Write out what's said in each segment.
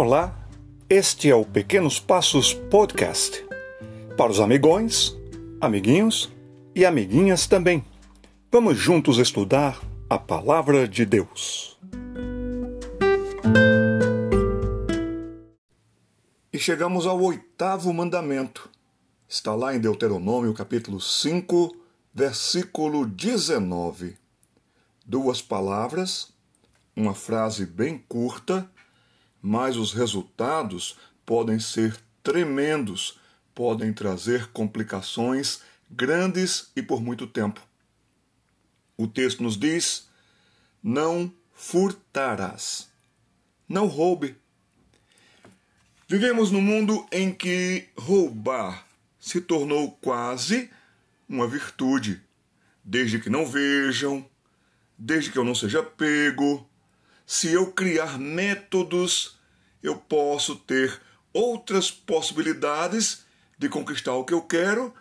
Olá, este é o Pequenos Passos Podcast. Para os amigões, amiguinhos e amiguinhas também. Vamos juntos estudar a Palavra de Deus. E chegamos ao oitavo mandamento. Está lá em Deuteronômio, capítulo 5, versículo 19. Duas palavras, uma frase bem curta mas os resultados podem ser tremendos, podem trazer complicações grandes e por muito tempo. O texto nos diz: não furtarás. Não roube. Vivemos num mundo em que roubar se tornou quase uma virtude, desde que não vejam, desde que eu não seja pego, se eu criar métodos, eu posso ter outras possibilidades de conquistar o que eu quero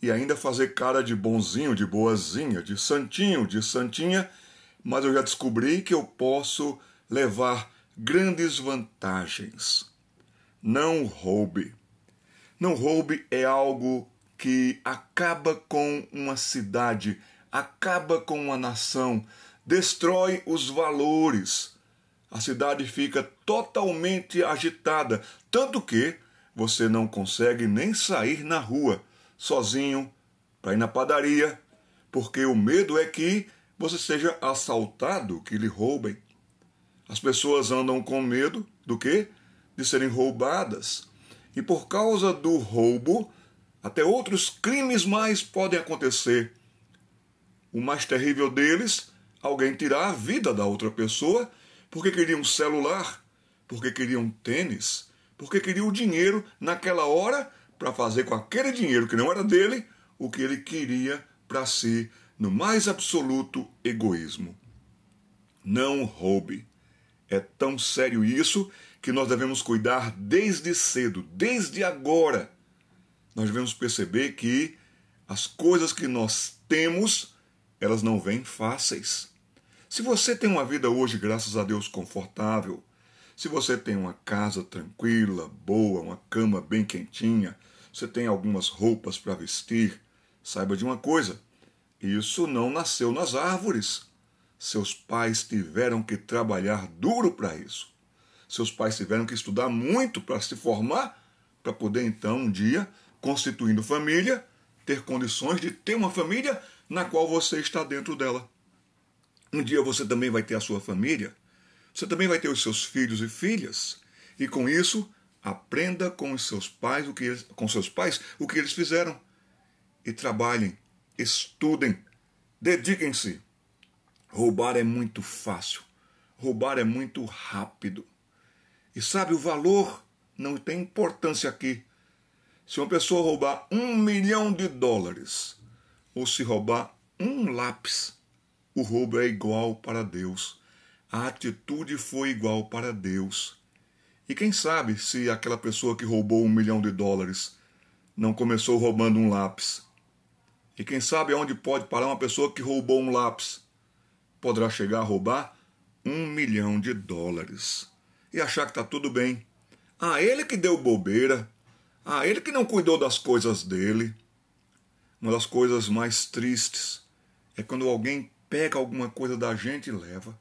e ainda fazer cara de bonzinho, de boazinha, de santinho, de santinha, mas eu já descobri que eu posso levar grandes vantagens. Não roube. Não roube é algo que acaba com uma cidade, acaba com uma nação, destrói os valores a cidade fica totalmente agitada, tanto que você não consegue nem sair na rua sozinho para ir na padaria, porque o medo é que você seja assaltado, que lhe roubem. As pessoas andam com medo do quê? De serem roubadas. E por causa do roubo, até outros crimes mais podem acontecer. O mais terrível deles, alguém tirar a vida da outra pessoa porque queriam um celular, porque queriam um tênis, porque queriam o dinheiro naquela hora para fazer com aquele dinheiro que não era dele o que ele queria para si, no mais absoluto egoísmo. Não roube. É tão sério isso que nós devemos cuidar desde cedo, desde agora. Nós devemos perceber que as coisas que nós temos, elas não vêm fáceis. Se você tem uma vida hoje, graças a Deus, confortável, se você tem uma casa tranquila, boa, uma cama bem quentinha, você tem algumas roupas para vestir, saiba de uma coisa: isso não nasceu nas árvores. Seus pais tiveram que trabalhar duro para isso. Seus pais tiveram que estudar muito para se formar, para poder então um dia, constituindo família, ter condições de ter uma família na qual você está dentro dela. Um dia você também vai ter a sua família, você também vai ter os seus filhos e filhas, e com isso aprenda com os seus pais o que eles, com seus pais o que eles fizeram e trabalhem, estudem, dediquem-se. Roubar é muito fácil, roubar é muito rápido. E sabe, o valor não tem importância aqui. Se uma pessoa roubar um milhão de dólares, ou se roubar um lápis, o roubo é igual para Deus. A atitude foi igual para Deus. E quem sabe se aquela pessoa que roubou um milhão de dólares não começou roubando um lápis? E quem sabe aonde pode parar uma pessoa que roubou um lápis? Poderá chegar a roubar um milhão de dólares e achar que está tudo bem. Ah, ele que deu bobeira. Ah, ele que não cuidou das coisas dele. Uma das coisas mais tristes é quando alguém pega alguma coisa da gente e leva.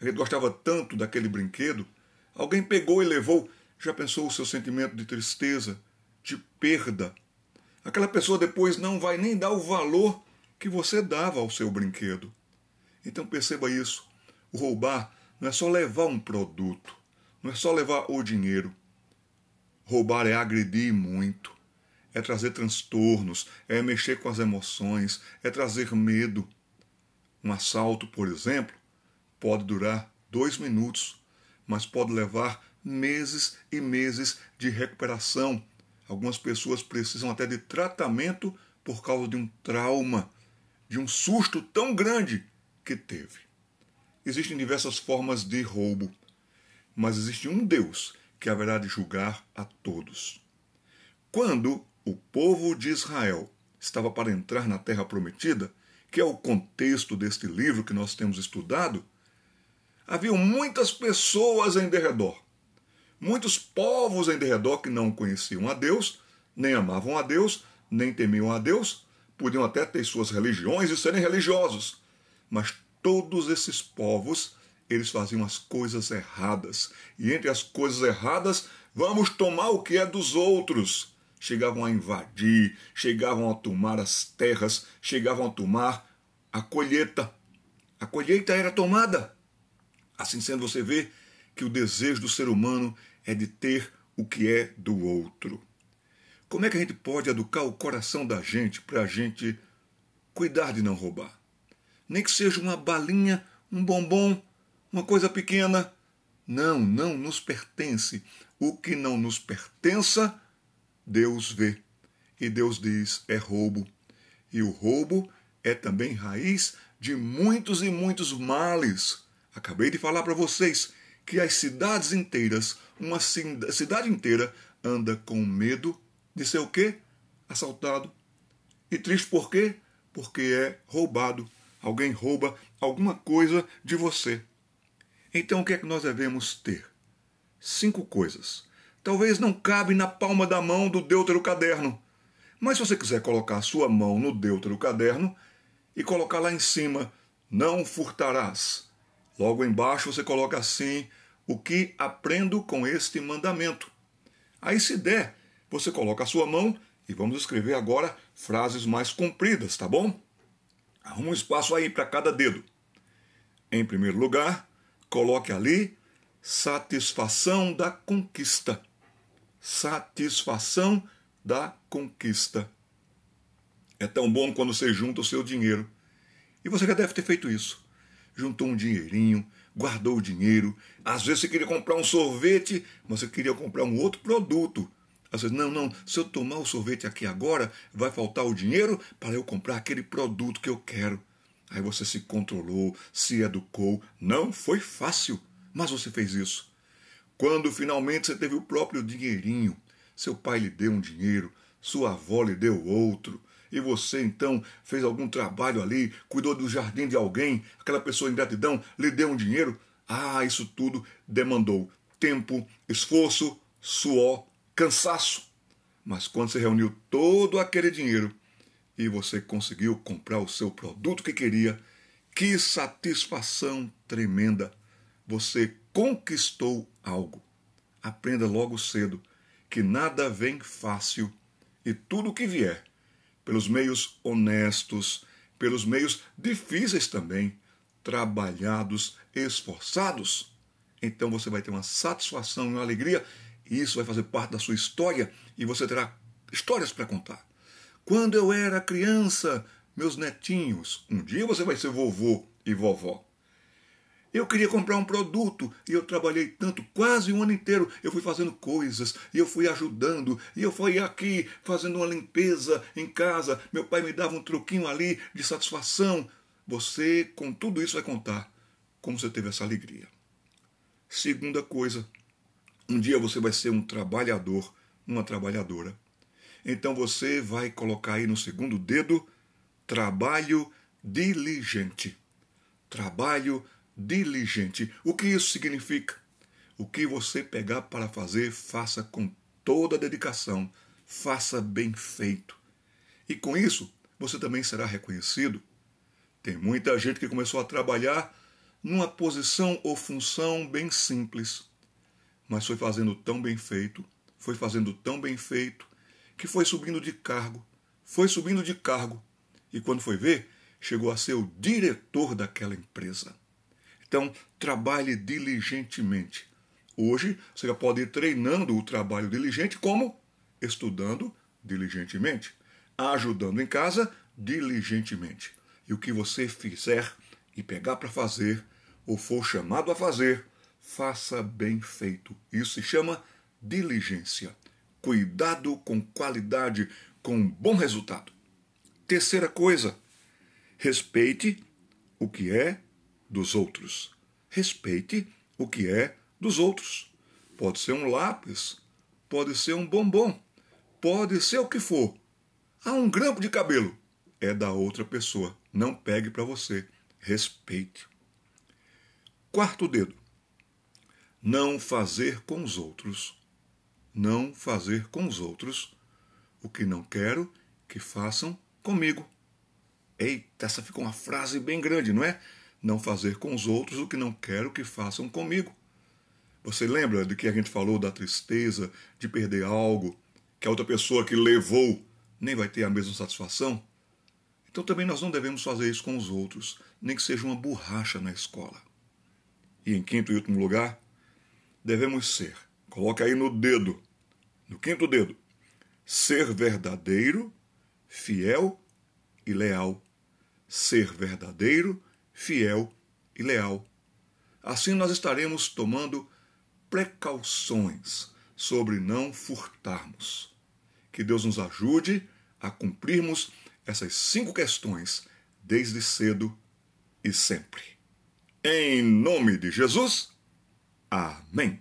Gente gostava tanto daquele brinquedo, alguém pegou e levou. Já pensou o seu sentimento de tristeza, de perda? Aquela pessoa depois não vai nem dar o valor que você dava ao seu brinquedo. Então perceba isso. O roubar não é só levar um produto, não é só levar o dinheiro. Roubar é agredir muito, é trazer transtornos, é mexer com as emoções, é trazer medo. Um assalto, por exemplo, pode durar dois minutos, mas pode levar meses e meses de recuperação. Algumas pessoas precisam até de tratamento por causa de um trauma, de um susto tão grande que teve. Existem diversas formas de roubo, mas existe um Deus que haverá de julgar a todos. Quando o povo de Israel estava para entrar na terra prometida, que é o contexto deste livro que nós temos estudado, havia muitas pessoas em derredor. muitos povos em derredor que não conheciam a Deus, nem amavam a Deus, nem temiam a Deus, podiam até ter suas religiões e serem religiosos, mas todos esses povos, eles faziam as coisas erradas. E entre as coisas erradas, vamos tomar o que é dos outros. Chegavam a invadir, chegavam a tomar as terras, chegavam a tomar a colheita. A colheita era tomada. Assim sendo, você vê que o desejo do ser humano é de ter o que é do outro. Como é que a gente pode educar o coração da gente para a gente cuidar de não roubar? Nem que seja uma balinha, um bombom, uma coisa pequena. Não, não nos pertence. O que não nos pertença, Deus vê. E Deus diz: é roubo. E o roubo é também raiz de muitos e muitos males. Acabei de falar para vocês que as cidades inteiras, uma cidade inteira, anda com medo de ser o quê? Assaltado. E triste por quê? Porque é roubado. Alguém rouba alguma coisa de você. Então o que é que nós devemos ter? Cinco coisas. Talvez não cabe na palma da mão do deutero caderno. Mas se você quiser colocar a sua mão no deutero caderno e colocar lá em cima, não furtarás. Logo embaixo você coloca assim, o que aprendo com este mandamento. Aí se der, você coloca a sua mão e vamos escrever agora frases mais compridas, tá bom? Arruma um espaço aí para cada dedo. Em primeiro lugar, coloque ali satisfação da conquista. Satisfação da conquista. É tão bom quando você junta o seu dinheiro. E você já deve ter feito isso. Juntou um dinheirinho, guardou o dinheiro. Às vezes você queria comprar um sorvete, mas você queria comprar um outro produto. Às vezes, não, não, se eu tomar o sorvete aqui agora, vai faltar o dinheiro para eu comprar aquele produto que eu quero. Aí você se controlou, se educou. Não foi fácil, mas você fez isso. Quando finalmente você teve o próprio dinheirinho, seu pai lhe deu um dinheiro, sua avó lhe deu outro, e você então fez algum trabalho ali, cuidou do jardim de alguém, aquela pessoa em gratidão lhe deu um dinheiro. Ah, isso tudo demandou tempo, esforço, suor, cansaço. Mas quando você reuniu todo aquele dinheiro e você conseguiu comprar o seu produto que queria, que satisfação tremenda! Você conquistou algo. Aprenda logo cedo que nada vem fácil e tudo que vier, pelos meios honestos, pelos meios difíceis também, trabalhados, esforçados, então você vai ter uma satisfação e uma alegria e isso vai fazer parte da sua história e você terá histórias para contar. Quando eu era criança, meus netinhos, um dia você vai ser vovô e vovó. Eu queria comprar um produto e eu trabalhei tanto, quase um ano inteiro. Eu fui fazendo coisas e eu fui ajudando e eu fui aqui fazendo uma limpeza em casa. Meu pai me dava um troquinho ali de satisfação. Você, com tudo isso, vai contar como você teve essa alegria. Segunda coisa, um dia você vai ser um trabalhador, uma trabalhadora. Então você vai colocar aí no segundo dedo trabalho diligente. Trabalho diligente. O que isso significa? O que você pegar para fazer, faça com toda dedicação, faça bem feito. E com isso, você também será reconhecido. Tem muita gente que começou a trabalhar numa posição ou função bem simples mas foi fazendo tão bem feito, foi fazendo tão bem feito, que foi subindo de cargo, foi subindo de cargo, e quando foi ver, chegou a ser o diretor daquela empresa. Então, trabalhe diligentemente. Hoje, você já pode ir treinando o trabalho diligente como estudando diligentemente, ajudando em casa diligentemente. E o que você fizer e pegar para fazer, ou for chamado a fazer, faça bem feito. Isso se chama diligência. Cuidado com qualidade, com bom resultado. Terceira coisa, respeite o que é dos outros. Respeite o que é dos outros. Pode ser um lápis, pode ser um bombom, pode ser o que for. Há um grampo de cabelo. É da outra pessoa. Não pegue para você. Respeite. Quarto dedo não fazer com os outros, não fazer com os outros o que não quero que façam comigo. Eita, essa ficou uma frase bem grande, não é? Não fazer com os outros o que não quero que façam comigo. Você lembra de que a gente falou da tristeza de perder algo, que a outra pessoa que levou nem vai ter a mesma satisfação? Então também nós não devemos fazer isso com os outros, nem que seja uma borracha na escola. E em quinto e último lugar, devemos ser, coloca aí no dedo, no quinto dedo, ser verdadeiro, fiel e leal. Ser verdadeiro, fiel e leal. Assim nós estaremos tomando precauções sobre não furtarmos. Que Deus nos ajude a cumprirmos essas cinco questões desde cedo e sempre. Em nome de Jesus, amém.